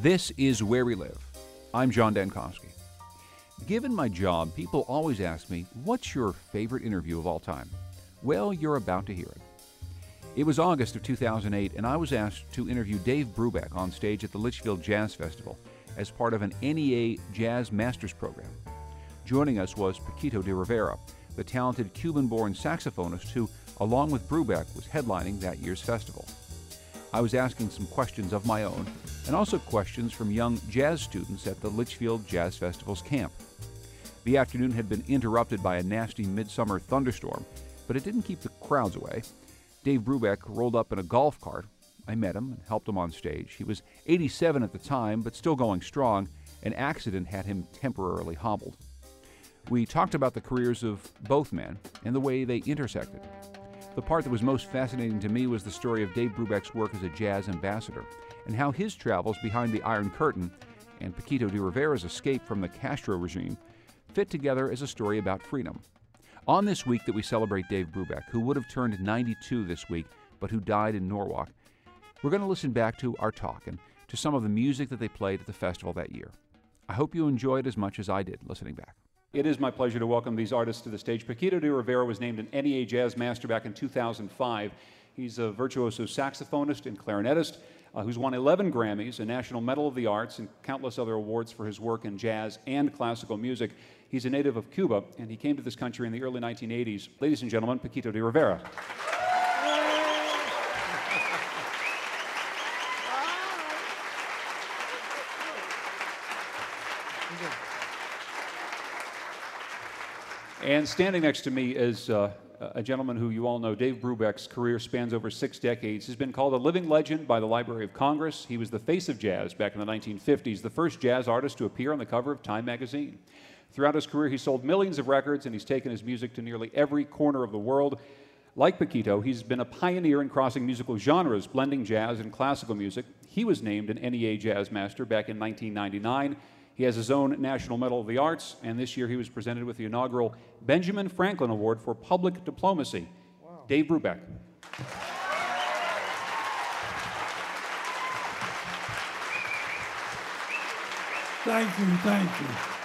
This is Where We Live. I'm John Dankosky. Given my job, people always ask me, What's your favorite interview of all time? Well, you're about to hear it. It was August of 2008, and I was asked to interview Dave Brubeck on stage at the Litchfield Jazz Festival as part of an NEA Jazz Masters program. Joining us was Paquito D'Rivera, the talented Cuban born saxophonist who, along with Brubeck, was headlining that year's festival. I was asking some questions of my own and also questions from young jazz students at the Litchfield Jazz Festival's camp. The afternoon had been interrupted by a nasty midsummer thunderstorm, but it didn't keep the crowds away. Dave Brubeck rolled up in a golf cart. I met him and helped him on stage. He was 87 at the time, but still going strong. An accident had him temporarily hobbled. We talked about the careers of both men and the way they intersected. The part that was most fascinating to me was the story of Dave Brubeck's work as a jazz ambassador and how his travels behind the Iron Curtain and Paquito D'Rivera's escape from the Castro regime fit together as a story about freedom. On this week that we celebrate Dave Brubeck, who would have turned 92 this week, but who died in Norwalk, we're going to listen back to our talk and to some of the music that they played at the festival that year. I hope you enjoyed as much as I did listening back. It is my pleasure to welcome these artists to the stage. Paquito D'Rivera was named an NEA Jazz Master back in 2005. He's a virtuoso saxophonist and clarinetist uh, who's won 11 Grammys, a National Medal of the Arts, and countless other awards for his work in jazz and classical music. He's a native of Cuba, and he came to this country in the early 1980s. Ladies and gentlemen, Paquito de D'Rivera. And standing next to me is uh, a gentleman who you all know, Dave Brubeck's career spans over six decades. He's been called a living legend by the Library of Congress. He was the face of jazz back in the 1950s, the first jazz artist to appear on the cover of Time magazine. Throughout his career, he sold millions of records and he's taken his music to nearly every corner of the world. Like Paquito, he's been a pioneer in crossing musical genres, blending jazz and classical music. He was named an NEA Jazz Master back in 1999. He has his own National Medal of the Arts, and this year he was presented with the inaugural Benjamin Franklin Award for Public Diplomacy. Wow. Dave Brubeck. Thank you, thank you.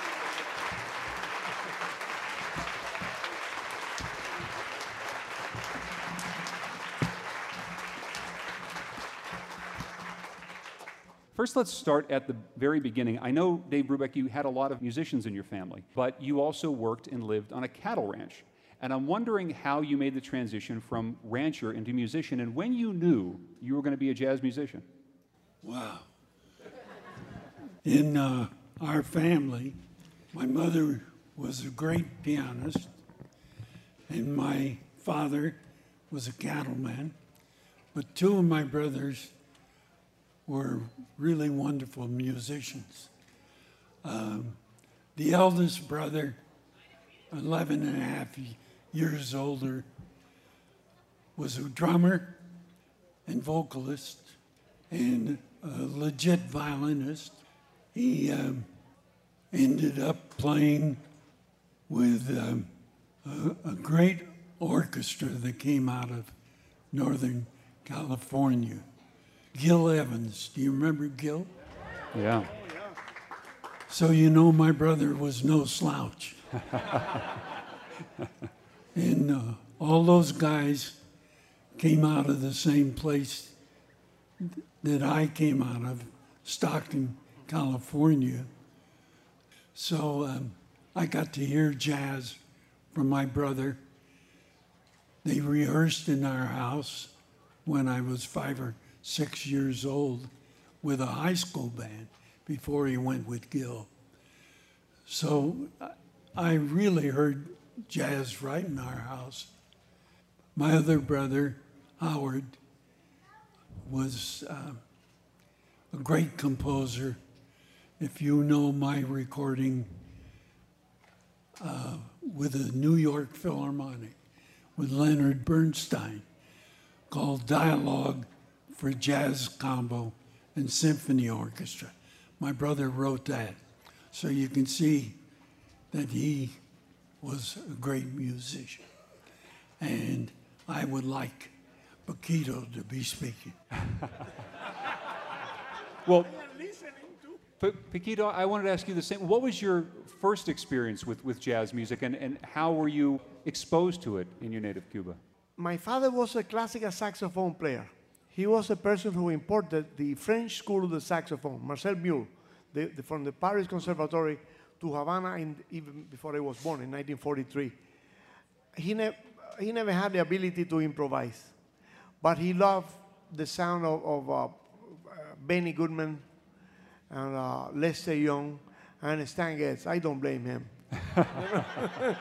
First, let's start at the very beginning. I know, Dave Brubeck, you had a lot of musicians in your family, but you also worked and lived on a cattle ranch. And I'm wondering how you made the transition from rancher into musician and when you knew you were going to be a jazz musician. Wow. In uh, our family, my mother was a great pianist, and my father was a cattleman. But two of my brothers were really wonderful musicians. Um, the eldest brother, 11 and a half years older, was a drummer and vocalist and a legit violinist. He um, ended up playing with um, a, a great orchestra that came out of Northern California. Gil Evans. Do you remember Gil? Yeah. So you know my brother was no slouch. and uh, all those guys came out of the same place that I came out of, Stockton, California. So um, I got to hear jazz from my brother. They rehearsed in our house when I was five or six years old with a high school band before he went with Gil. So I really heard jazz right in our house. My other brother, Howard, was uh, a great composer. If you know my recording uh, with the New York Philharmonic with Leonard Bernstein called Dialogue for Jazz Combo and Symphony Orchestra. My brother wrote that. So you can see that he was a great musician. And I would like Paquito to be speaking. Well, Pa- Paquito, I wanted to ask you the same. What was your first experience with, with jazz music, and, and how were you exposed to it in your native Cuba? My father was a classical saxophone player. He was a person who imported the French school of the saxophone, Marcel Mule, the, the, from the Paris Conservatory to Havana, in, even before I was born in 1943. He, ne- he never had the ability to improvise, but he loved the sound of, of uh, uh, Benny Goodman and uh, Lester Young and Stan Getz. I don't blame him.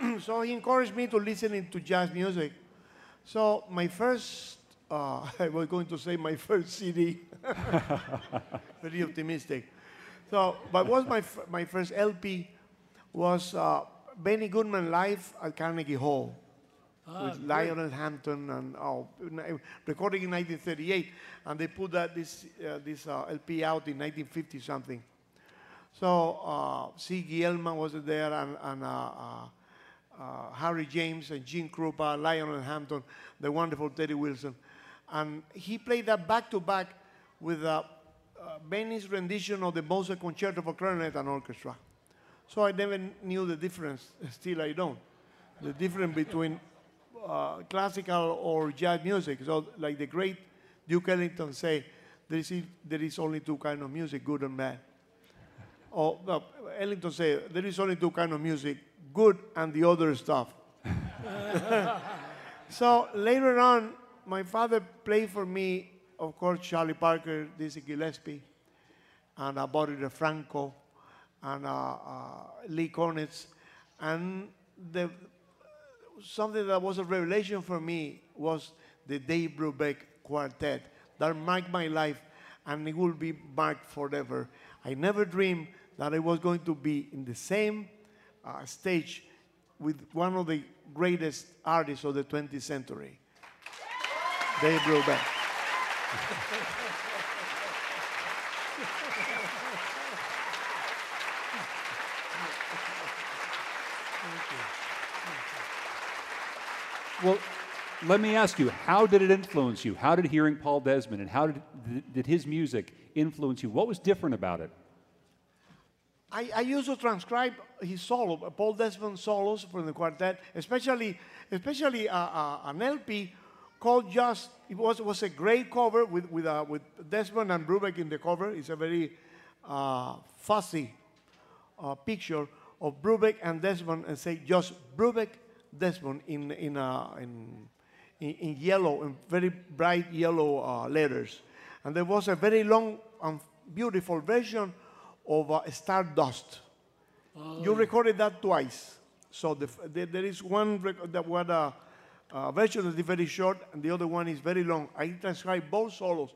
so he encouraged me to listen to jazz music. So my first, uh, I was going to say my first CD, very optimistic. So, but was my, f- my first LP was uh, Benny Goodman live at Carnegie Hall with Lionel Hampton and oh, recording in 1938, and they put that this uh, this uh, LP out in 1950 something. So uh, Ziggy Elman was there, and, and uh, uh, uh, Harry James and Gene Krupa, Lionel Hampton, the wonderful Teddy Wilson, and he played that back to back with uh, Benny's rendition of the Mozart Concerto for Clarinet and Orchestra. So I never knew the difference. Still, I don't. The difference between uh, classical or jazz music. So, like the great Duke Ellington say, there is, there is only two kind of music, good and bad. Or no, Ellington say there is only two kind of music, good and the other stuff. so later on, my father played for me, of course, Charlie Parker, Dizzy Gillespie, and uh, Buddy DeFranco, and uh, uh, Lee Konitz, and the something that was a revelation for me was the Dave Brubeck quartet. That marked my life and it will be marked forever. I never dreamed that I was going to be in the same uh, stage with one of the greatest artists of the 20th century, Dave Brubeck. Well, let me ask you, how did it influence you? How did hearing Paul Desmond and how did, did his music influence you? What was different about it? I, I used to transcribe his solo, Paul Desmond solos from the quartet, especially, especially uh, uh, an LP called Just. It was, was a great cover with, with, uh, with Desmond and Brubeck in the cover. It's a very uh, fussy uh, picture of Brubeck and Desmond, and say just Brubeck, Desmond in, in, uh, in, in, in yellow, in very bright yellow uh, letters. And there was a very long and beautiful version of uh, Stardust. You recorded that twice. So the, f- there, is one that one, uh, version that is very short, and the other one is very long. I transcribed both solos.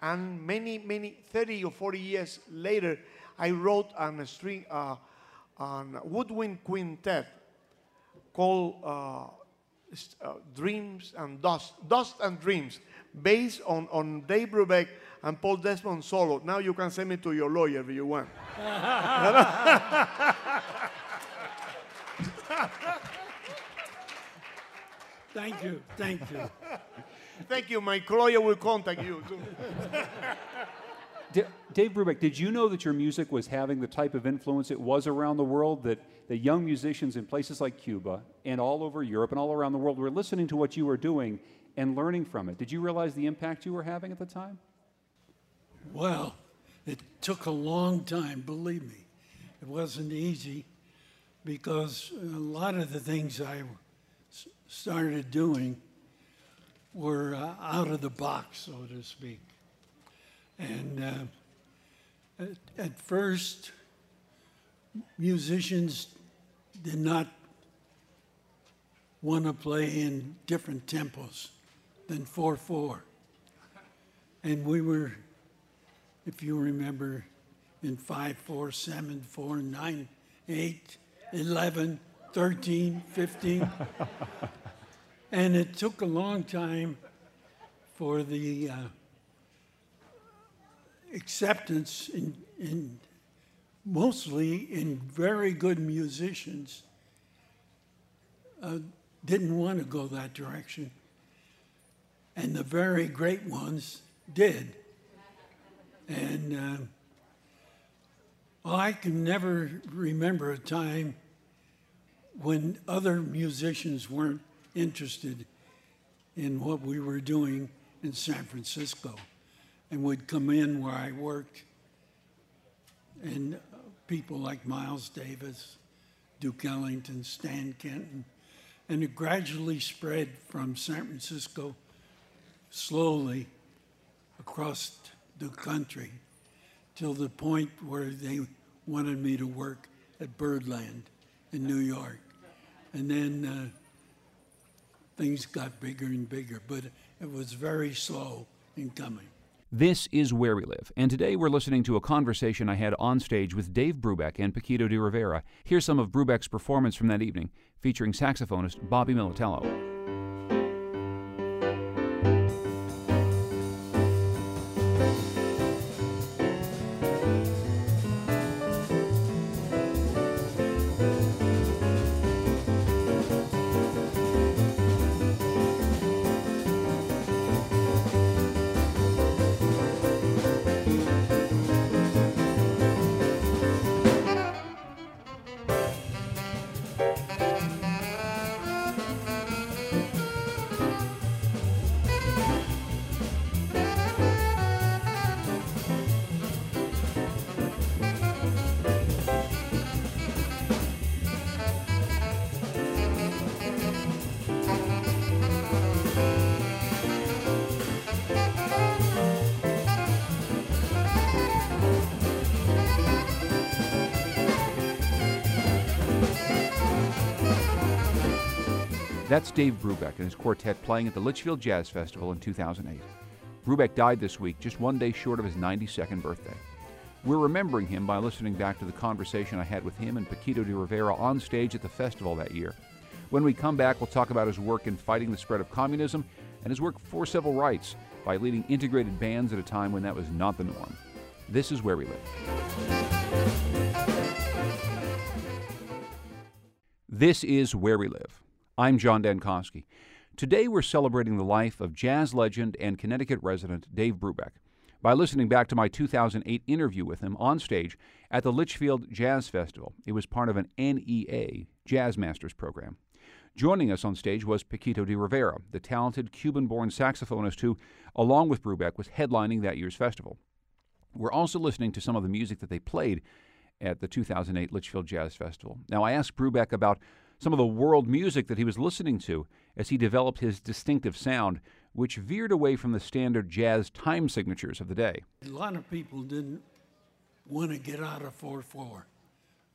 And many, many, 30 or 40 years later, I wrote on a string, uh, on woodwind quintet called uh, uh, Dreams and Dust, Dust and Dreams, based on, on Dave Brubeck and Paul Desmond solo. Now you can send me to your lawyer if you want. Thank you, thank you. Thank you. My lawyer will contact you. D- Dave Brubeck, did you know that your music was having the type of influence it was around the world? That the young musicians in places like Cuba and all over Europe and all around the world were listening to what you were doing and learning from it. Did you realize the impact you were having at the time? Well, it took a long time, believe me. It wasn't easy because a lot of the things I s- started doing were uh, out of the box, so to speak. And uh, at, at first, musicians did not want to play in different tempos than 4 4. And we were if you remember, in 5, 4, 7, 4, 9, 8, 11, 13, 15. And it took a long time for the uh, acceptance in, in mostly in very good musicians uh, didn't want to go that direction. And the very great ones did. And uh, well, I can never remember a time when other musicians weren't interested in what we were doing in San Francisco and would come in where I worked. And uh, people like Miles Davis, Duke Ellington, Stan Kenton, and it gradually spread from San Francisco slowly across the country till the point where they wanted me to work at Birdland in New York. And then uh, things got bigger and bigger, but it was very slow in coming. This is Where We Live, and today we're listening to a conversation I had on stage with Dave Brubeck and Paquito D'Rivera. Here's some of Brubeck's performance from that evening, featuring saxophonist Bobby Militello. Dave Brubeck and his quartet playing at the Litchfield Jazz Festival in 2008. Brubeck died this week, just one day short of his 92nd birthday. We're remembering him by listening back to the conversation I had with him and Paquito D'Rivera on stage at the festival that year. When we come back, we'll talk about his work in fighting the spread of communism and his work for civil rights by leading integrated bands at a time when that was not the norm. This is Where We Live. This is Where We Live. I'm John Dankosky. Today we're celebrating the life of jazz legend and Connecticut resident Dave Brubeck by listening back to my 2008 interview with him on stage at the Litchfield Jazz Festival. It was part of an NEA Jazz Masters program. Joining us on stage was Paquito Rivera, the talented Cuban born saxophonist who, along with Brubeck, was headlining that year's festival. We're also listening to some of the music that they played at the 2008 Litchfield Jazz Festival. Now, I asked Brubeck about some of the world music that he was listening to as he developed his distinctive sound, which veered away from the standard jazz time signatures of the day. A lot of people didn't want to get out of 4 4,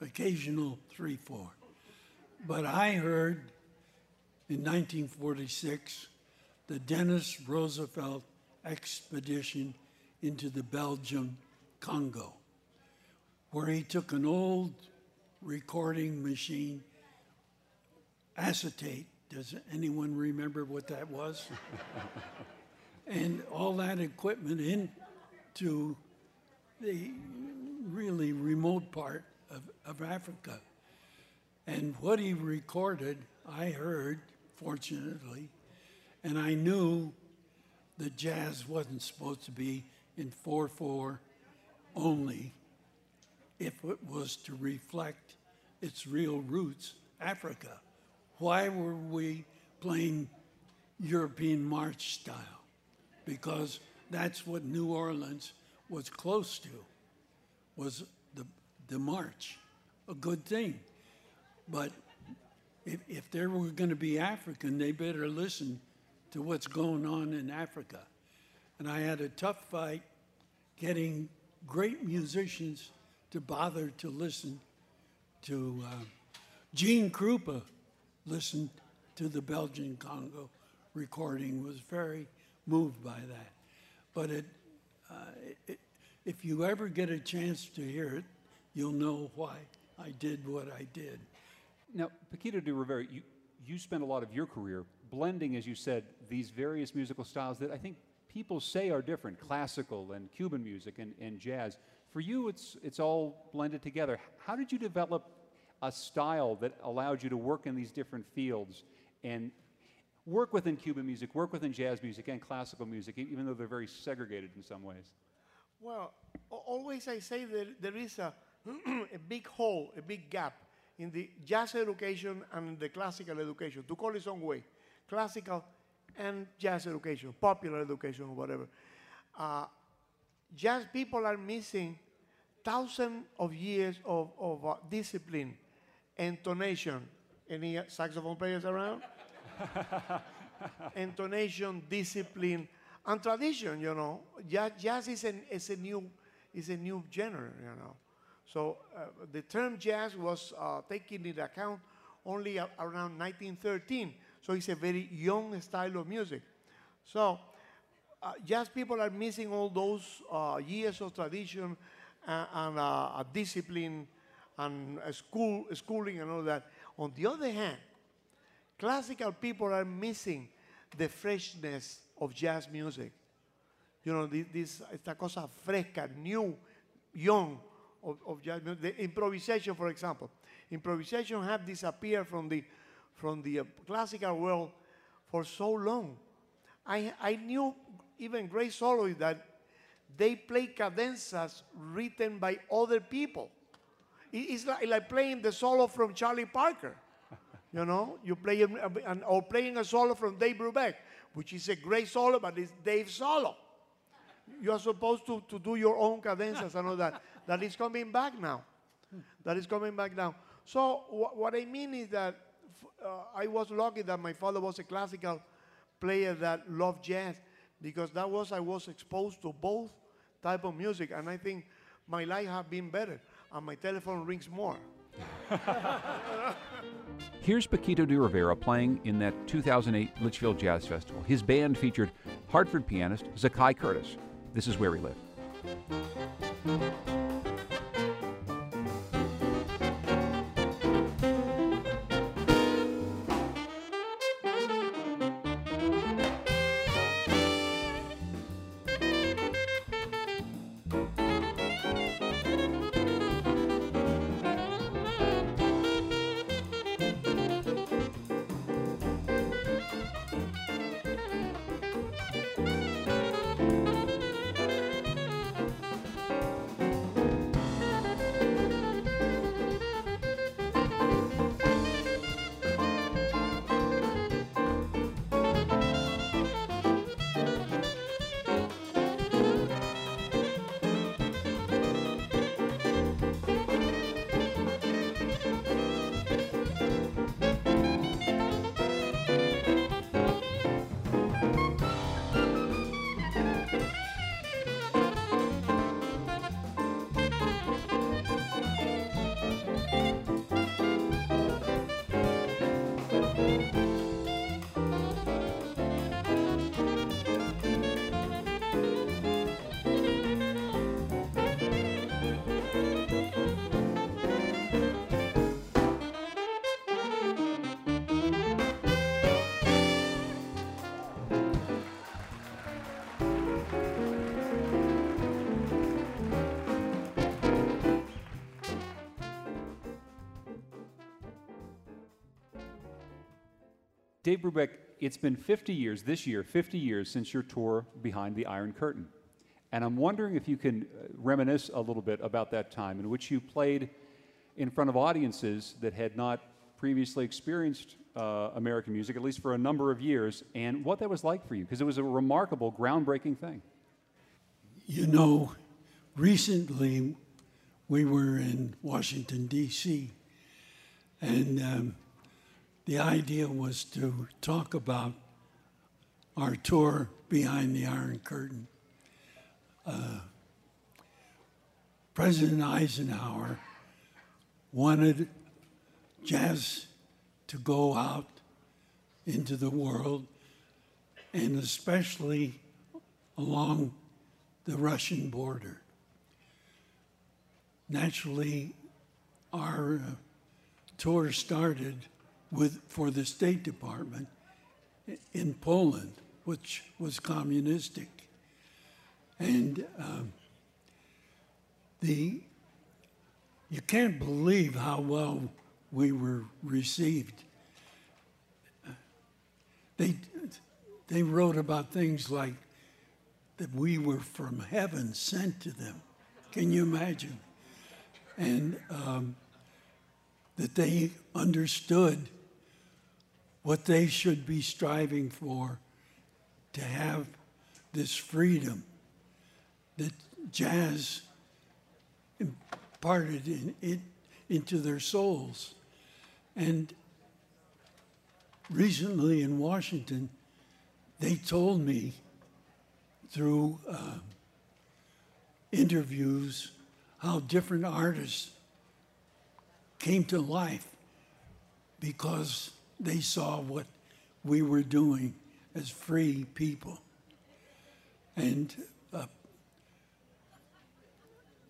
occasional 3 4. But I heard in 1946 the Denis Roosevelt expedition into the Belgium Congo, where he took an old recording machine acetate. Does anyone remember what that was? and all that equipment into the really remote part of, of Africa. And what he recorded, I heard, fortunately, and I knew the jazz wasn't supposed to be in 4 4 only if it was to reflect its real roots, Africa. Why were we playing European march style? Because that's what New Orleans was close to, was the, the march, a good thing. But if, if they were going to be African, they better listen to what's going on in Africa. And I had a tough fight getting great musicians to bother to listen to uh, Gene Krupa listened to the Belgian Congo recording, was very moved by that. But it, uh, it if you ever get a chance to hear it, you'll know why I did what I did. Now, Paquito D'Rivera, you, you spent a lot of your career blending, as you said, these various musical styles that I think people say are different classical and Cuban music and, and jazz. For you, it's, it's all blended together. How did you develop a style that allowed you to work in these different fields and work within Cuban music, work within jazz music and classical music, even though they're very segregated in some ways? Well, always I say that there is a, a big hole, a big gap in the jazz education and the classical education, to call it some way, classical and jazz education, popular education, or whatever. Uh, jazz people are missing thousands of years of, of uh, discipline, intonation. Any saxophone players around? intonation, discipline, and tradition. You know, jazz, jazz is, an, is a new is a new genre. You know, so uh, the term jazz was uh, taken into account only a- around 1913. So it's a very young style of music. So uh, jazz people are missing all those uh, years of tradition and, and uh, discipline and school schooling and all that. On the other hand, classical people are missing the freshness of jazz music. You know, this, esta cosa fresca, new, young of, of jazz music. The improvisation, for example. Improvisation have disappeared from the, from the uh, classical world for so long. I, I knew even great soloists that they play cadenzas written by other people. It- It's like, like playing the solo from Charlie Parker. You know, you play an, or playing a solo from Dave Brubeck, which is a great solo, but it's Dave's solo. You are supposed to, to do your own cadenzas and all that. That is coming back now. That is coming back now. So wh- what I mean is that uh, I was lucky that my father was a classical player that loved jazz because that was I was exposed to both type of music, and I think my life have been better, and my telephone rings more. Here's Paquito D'Rivera playing in that 2008 Litchfield Jazz Festival. His band featured Hartford pianist Zaccai Curtis. This is where we live. Dave Brubeck, it's been 50 years, this year, 50 years since your tour behind the Iron Curtain. And I'm wondering if you can uh, reminisce a little bit about that time in which you played in front of audiences that had not previously experienced uh, American music, at least for a number of years, and what that was like for you, because it was a remarkable, groundbreaking thing. You know, recently we were in Washington, D.C., and um, the idea was to talk about our tour behind the Iron Curtain. Uh, President Eisenhower wanted jazz to go out into the world, and especially along the Russian border. naturally, our uh, tour started with for the State Department in Poland, which was communistic, and um, the you can't believe how well we were received. They they wrote about things like that we were from heaven sent to them. Can you imagine? And um, that they understood what they should be striving for to have this freedom that jazz imparted in, it into their souls. And recently in Washington, they told me through uh, interviews how different artists came to life because they saw what we were doing as free people. And uh,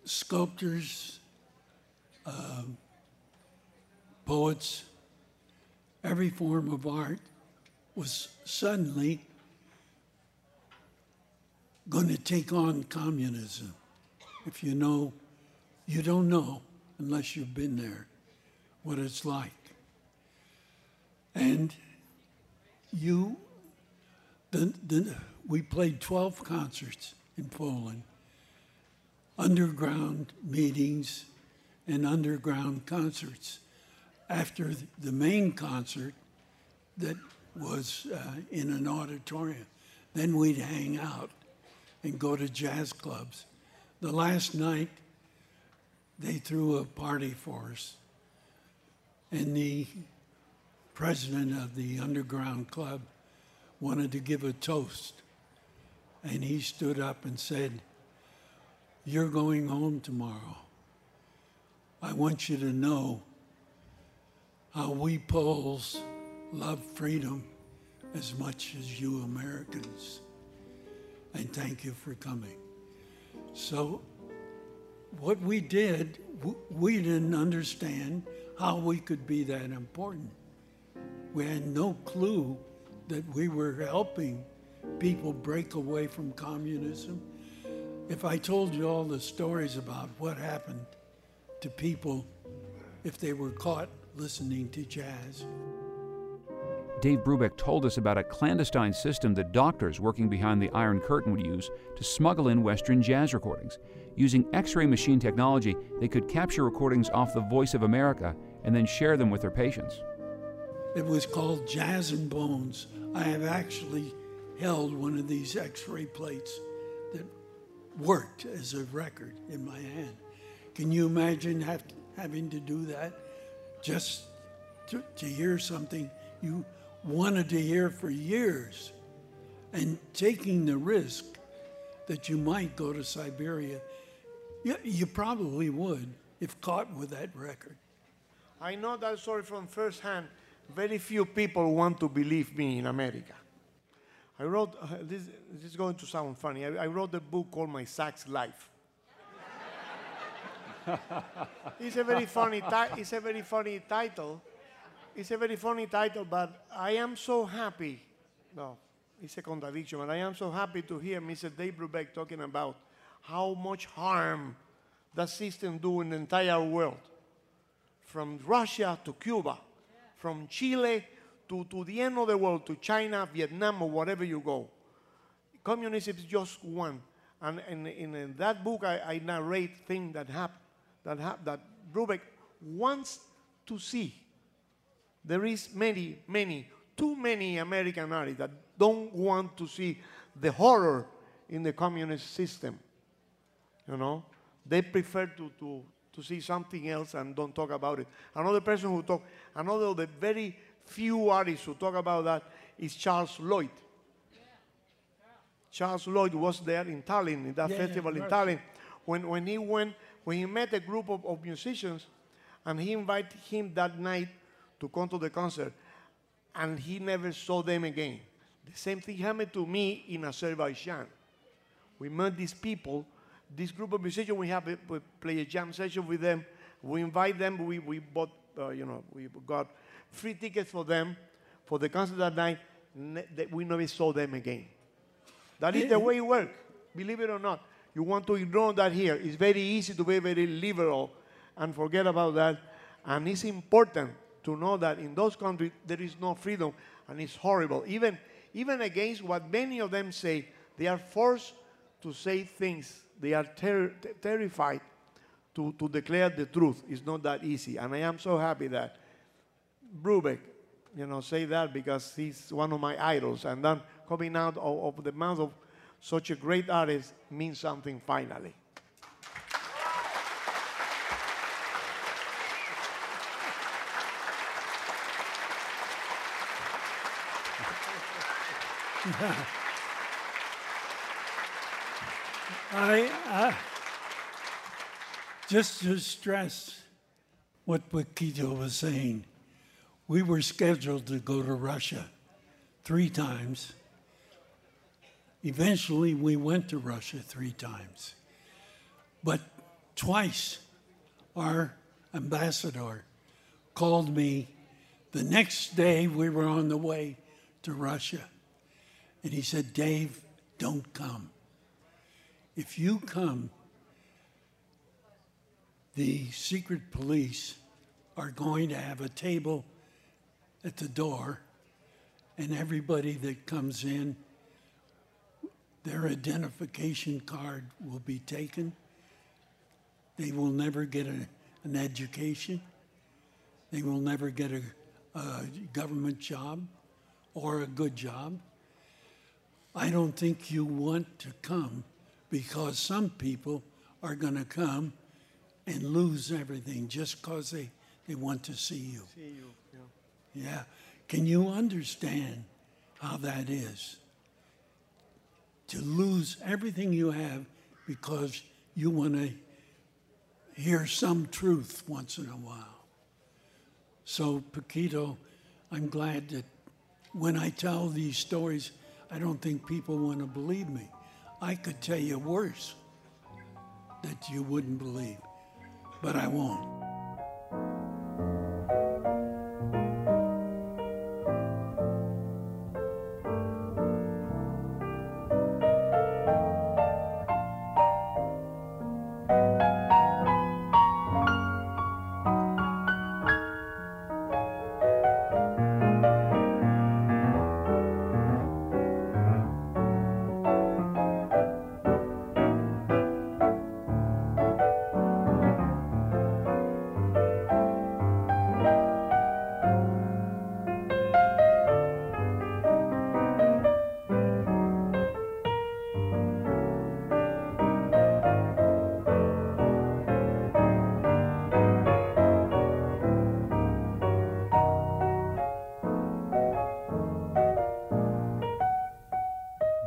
sculptors, um, poets, every form of art was suddenly going to take on communism. If you know, you don't know unless you've been there what it's like. And you, the, the, we played 12 concerts in Poland, underground meetings and underground concerts. After the main concert that was uh, in an auditorium, then we'd hang out and go to jazz clubs. The last night, they threw a party for us, and the president of the underground club wanted to give a toast. And he stood up and said, You're going home tomorrow. I want you to know how we Poles love freedom as much as you Americans. And thank you for coming. So, what we did, we didn't understand how we could be that important. We had no clue that we were helping people break away from communism. If I told you all the stories about what happened to people if they were caught listening to jazz, Dave Brubeck told us about a clandestine system that doctors working behind the Iron Curtain would use to smuggle in Western jazz recordings. Using X ray machine technology, they could capture recordings off the voice of America and then share them with their patients. It was called Jazz and Bones. I have actually held one of these x ray plates that worked as a record in my hand. Can you imagine have, having to do that just to, to hear something you wanted to hear for years and taking the risk that you might go to Siberia? You, you probably would if caught with that record. I know that story from first hand. Very few people want to believe me in America. I wrote, uh, this, this is going to sound funny. I, I wrote a book called My Sax Life. it's a very funny ti- it's a very funny title. It's a very funny title, but I am so happy. No, it's a contradiction, but I am so happy to hear Mr. Dave Brubeck talking about how much harm that system do in the entire world from Russia to Cuba, from Chile to, to the end of the world, to China, Vietnam, or wherever you go. Communism is just one. And in, in, in that book, I, I narrate things that happen, that, hap- that Brubeck wants to see. There is many, many, too many American artists that don't want to see the horror in the communist system. You know, they prefer to, to, to see something else and don't talk about it. Another person who talk, another of the very few artists who talk about that is Charles Lloyd. Charles Lloyd was there in Tallinn, in that Yeah, festival in. Tallinn, when, when he went, when he met a group of, of musicians, and he invited him that night to come to the concert, and he never saw them again. The same thing happened to me in Azerbaijan. We met these people, this group of musicians, we have we play a jam session with them. We invite them. We, we bought, uh, you know, we got free tickets for them for the concert that night. Ne- that we never saw them again. That is the way it works. Believe it or not. You want to ignore that here. It's very easy to be very liberal and forget about that. And it's important to know that in those countries there is no freedom and it's horrible. Even, even against what many of them say, they are forced to say things. They are ter- ter- terrified to, to declare the truth. It's not that easy. And I am so happy that Brubeck, you know, say that because he's one of my idols. And then coming out of, of the mouth of such a great artist means something finally. I, just to stress what Paquito was saying, we were scheduled to go to Russia three times. Eventually, we went to Russia three times. But twice, our ambassador called me the next day we were on the way to Russia. And he said, Dave, don't come. If you come, the secret police are going to have a table at the door, and everybody that comes in, their identification card will be taken. They will never get a, an education. They will never get a, a government job or a good job. I don't think you want to come because some people are going to come and lose everything just because they, they want to see you. See you. Yeah. Yeah. Can you understand how that is? To lose everything you have because you want to hear some truth once in a while. So, Paquito, I'm glad that when I tell these stories, I don't think people want to believe me. I could tell you worse that you wouldn't believe, but I won't.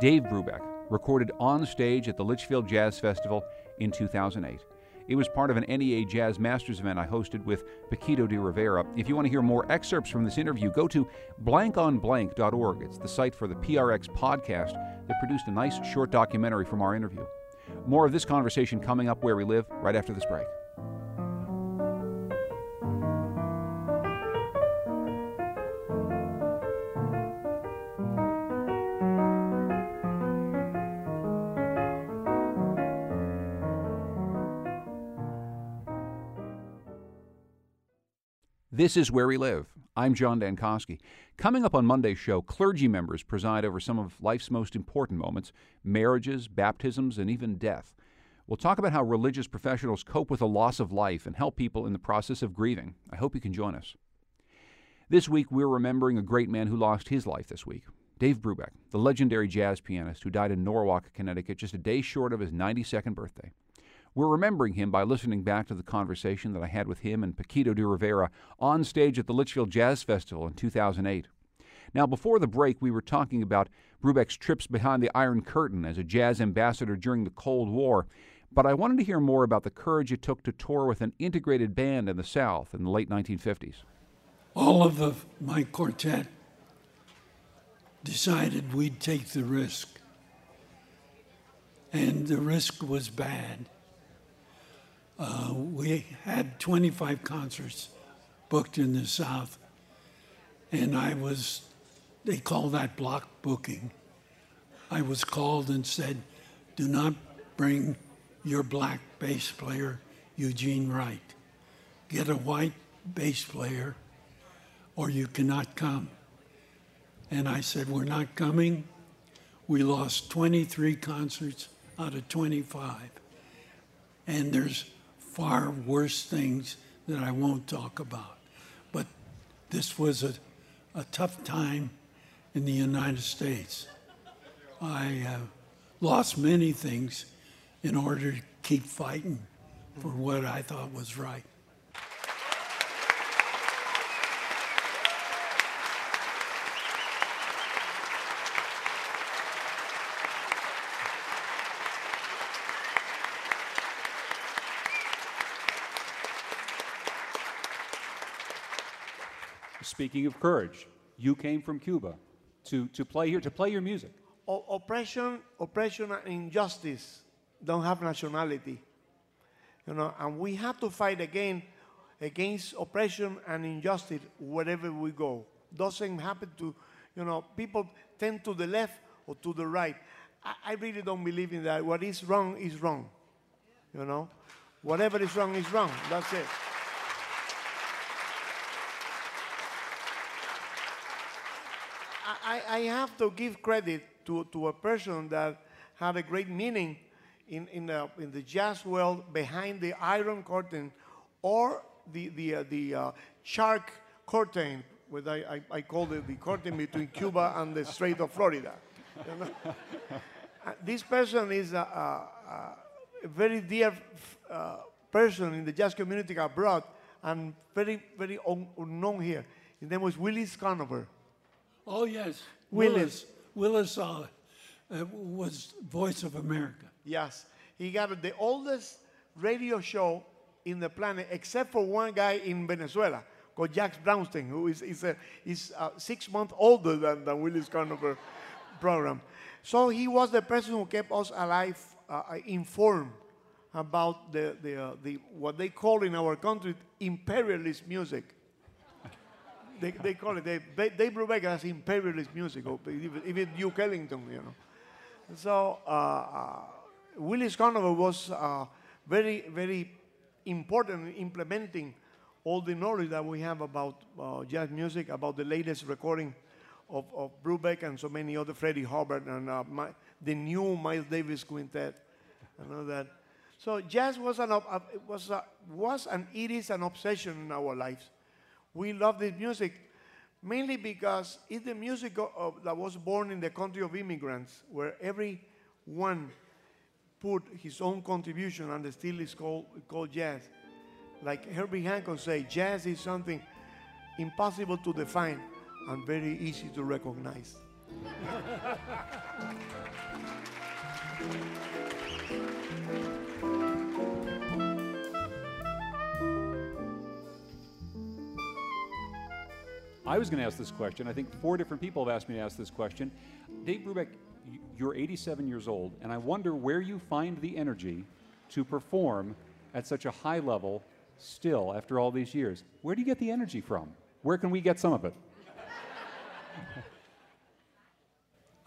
Dave Brubeck, recorded on stage at the Litchfield Jazz Festival in 2008. It was part of an NEA Jazz Masters event I hosted with Paquito D'Rivera. If you want to hear more excerpts from this interview, go to blankonblank.org. It's the site for the PRX podcast that produced a nice short documentary from our interview. More of this conversation coming up where we live right after this break. This is Where We Live. I'm John Dankosky. Coming up on Monday's show, clergy members preside over some of life's most important moments marriages, baptisms, and even death. We'll talk about how religious professionals cope with the loss of life and help people in the process of grieving. I hope you can join us. This week, we're remembering a great man who lost his life this week Dave Brubeck, the legendary jazz pianist who died in Norwalk, Connecticut, just a day short of his 92nd birthday. We're remembering him by listening back to the conversation that I had with him and Paquito D'Rivera on stage at the Litchfield Jazz Festival in 2008. Now, before the break, we were talking about Brubeck's trips behind the Iron Curtain as a jazz ambassador during the Cold War, but I wanted to hear more about the courage it took to tour with an integrated band in the South in the late 1950s. All of the, my quartet decided we'd take the risk. and the risk was bad. Uh, we had 25 concerts booked in the South, and I was, they call that block booking. I was called and said, do not bring your black bass player, Eugene Wright. Get a white bass player, or you cannot come. And I said, We're not coming. We lost 23 concerts out of 25. And there's far worse things that I won't talk about. But this was a, a tough time in the United States. I uh, lost many things in order to keep fighting for what I thought was right. Speaking of courage, you came from Cuba to, to play here, to play your music. O- oppression, oppression and injustice don't have nationality. You know, and we have to fight again against oppression and injustice wherever we go. Doesn't happen to, you know, people tend to the left or to the right. I, I really don't believe in that. What is wrong is wrong. You know, whatever is wrong is wrong. That's it. I, I have to give credit to, to a person that had a great meaning in, in, the, in the jazz world behind the iron curtain or the, the, uh, the uh, shark curtain, what I, I, I call it the curtain between Cuba and the Strait of Florida. You know? Uh, this person is a, a, a very dear uh, person in the jazz community abroad and very, very un- unknown here. His name was Willis Conover. Oh, yes. Willis. Willis, Willis uh, uh, was Voice of America. Yes. He got the oldest radio show in the planet, except for one guy in Venezuela called Jacques Braunstein, who is, is, a, is uh, six months older than the Willis Conover program. So he was the person who kept us alive, uh, informed about the, the, uh, the, what they call in our country imperialist music. They, they call it, they, they, Dave Brubeck has imperialist music, even, Duke Ellington, you know. So uh, uh, Willis Conover was uh, very, very important in implementing all the knowledge that we have about uh, jazz music, about the latest recording of, of Brubeck and so many other, Freddie Hubbard and uh, my, the new Miles Davis Quintet, and all that. So jazz was an, uh, was, was and it is an obsession in our lives. We love this music mainly because it's the music of, that was born in the country of immigrants, where every one put his own contribution and still is called, called jazz. Like Herbie Hancock say, jazz is something impossible to define and very easy to recognize. I was going to ask this question. I think four different people have asked me to ask this question. Dave Brubeck, you're 87 years old, and I wonder where you find the energy to perform at such a high level still after all these years. Where do you get the energy from? Where can we get some of it?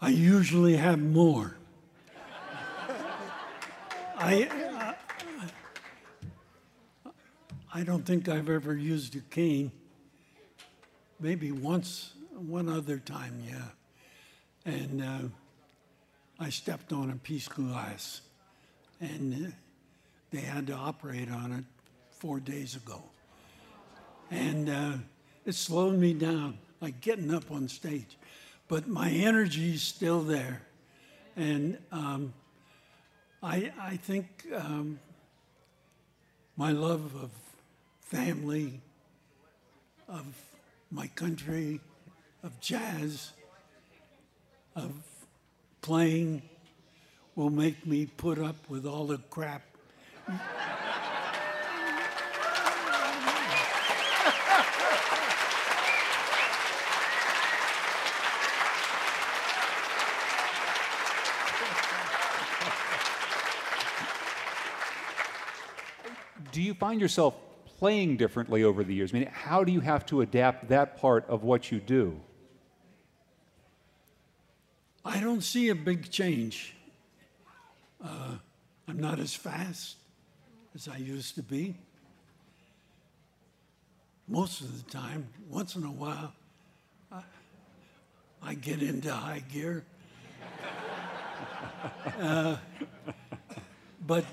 I usually have more. I, I, I don't think I've ever used a cane. Maybe once, one other time, yeah. And uh, I stepped on a piece of glass, and uh, they had to operate on it four days ago. And uh, it slowed me down, like getting up on stage. But my energy's still there. And um, I, I think um, my love of family, of my country, of jazz, of playing will make me put up with all the crap. Do you find yourself playing differently over the years? I mean, how do you have to adapt that part of what you do? I don't see a big change. Uh, I'm not as fast as I used to be. Most of the time, once in a while, I, I get into high gear. uh, but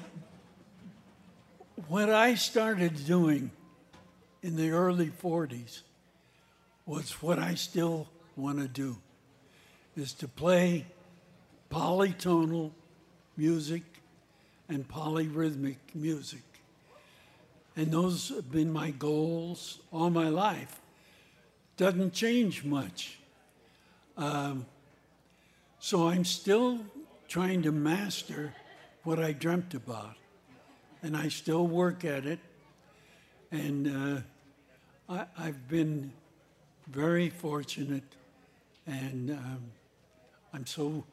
what I started doing in the early 40s was what I still want to do is to play polytonal music and polyrhythmic music. And those have been my goals all my life. Doesn't change much. Um, so I'm still trying to master what I dreamt about. And I still work at it. And uh, I, have been very fortunate and um, I'm so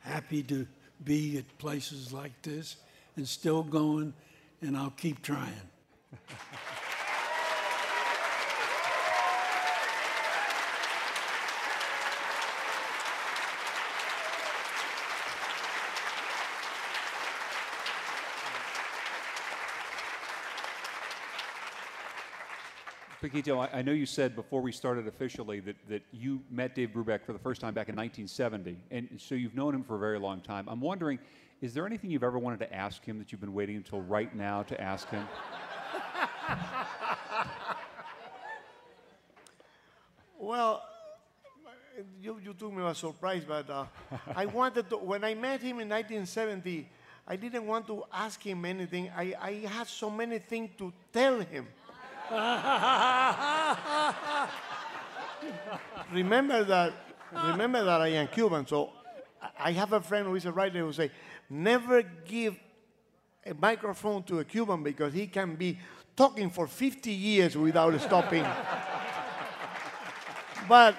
happy to be at places like this and still going, and I'll keep trying. Paquito, I, I, know you said before we started officially that, that you met Dave Brubeck for the first time back in 1970, and so you've known him for a very long time. I'm wondering, is there anything you've ever wanted to ask him that you've been waiting until right now to ask him? well, you, you took me by surprise, but uh, I wanted to, when I met him in 1970, I didn't want to ask him anything. I, I had so many things to tell him. remember that remember that I am Cuban, so I have a friend who is a writer who say, never give a microphone to a Cuban because he can be talking for 50 years without stopping. but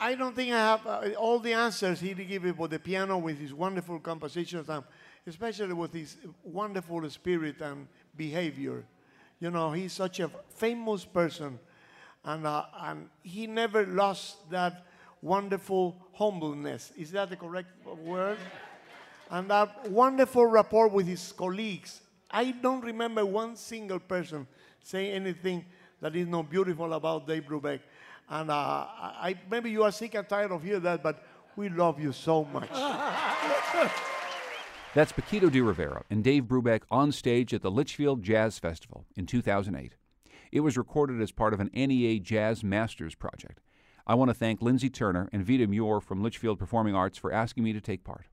I don't think I have uh, all the answers he gave about the piano with his wonderful compositions, and especially with his wonderful spirit and behavior. You know, he's such a famous person, and, uh, and he never lost that wonderful humbleness. Is that the correct word? and that wonderful rapport with his colleagues. I don't remember one single person saying anything that is not beautiful about Dave Brubeck. And uh, I, maybe you are sick and tired of hearing that, but we love you so much. That's Paquito D'Rivera and Dave Brubeck on stage at the Litchfield Jazz Festival in 2008. It was recorded as part of an NEA Jazz Masters project. I want to thank Lindsay Turner and Vita Muir from Litchfield Performing Arts for asking me to take part.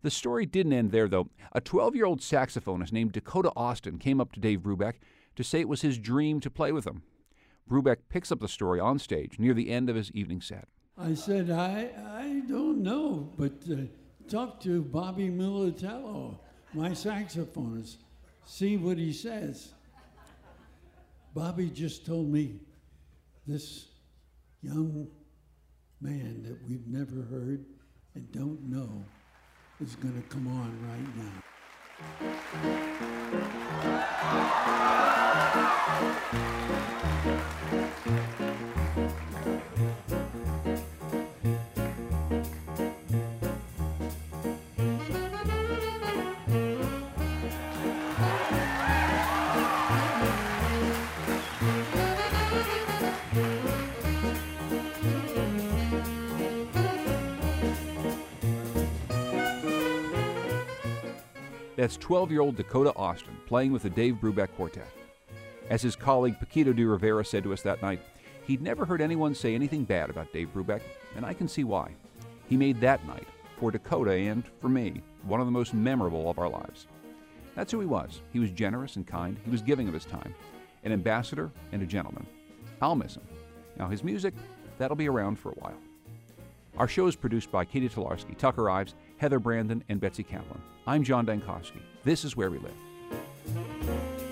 The story didn't end there, though. A 12 year old saxophonist named Dakota Austin came up to Dave Brubeck to say it was his dream to play with him. Brubeck picks up the story on stage near the end of his evening set. I said, I, I don't know, but uh, talk to Bobby Militello, my saxophonist, see what he says. Bobby just told me this young man that we've never heard and don't know is going to come on right now. That's 12 year old Dakota Austin playing with the Dave Brubeck Quartet. As his colleague Paquito D'Rivera said to us that night, he'd never heard anyone say anything bad about Dave Brubeck, and I can see why. He made that night, for Dakota and for me, one of the most memorable of our lives. That's who he was. He was generous and kind, he was giving of his time, an ambassador and a gentleman. I'll miss him. Now, his music, that'll be around for a while. Our show is produced by Catie Talarski, Tucker Ives, Heather Brandon, and Betsy Kaplan. I'm John Dankosky. This is Where We Live.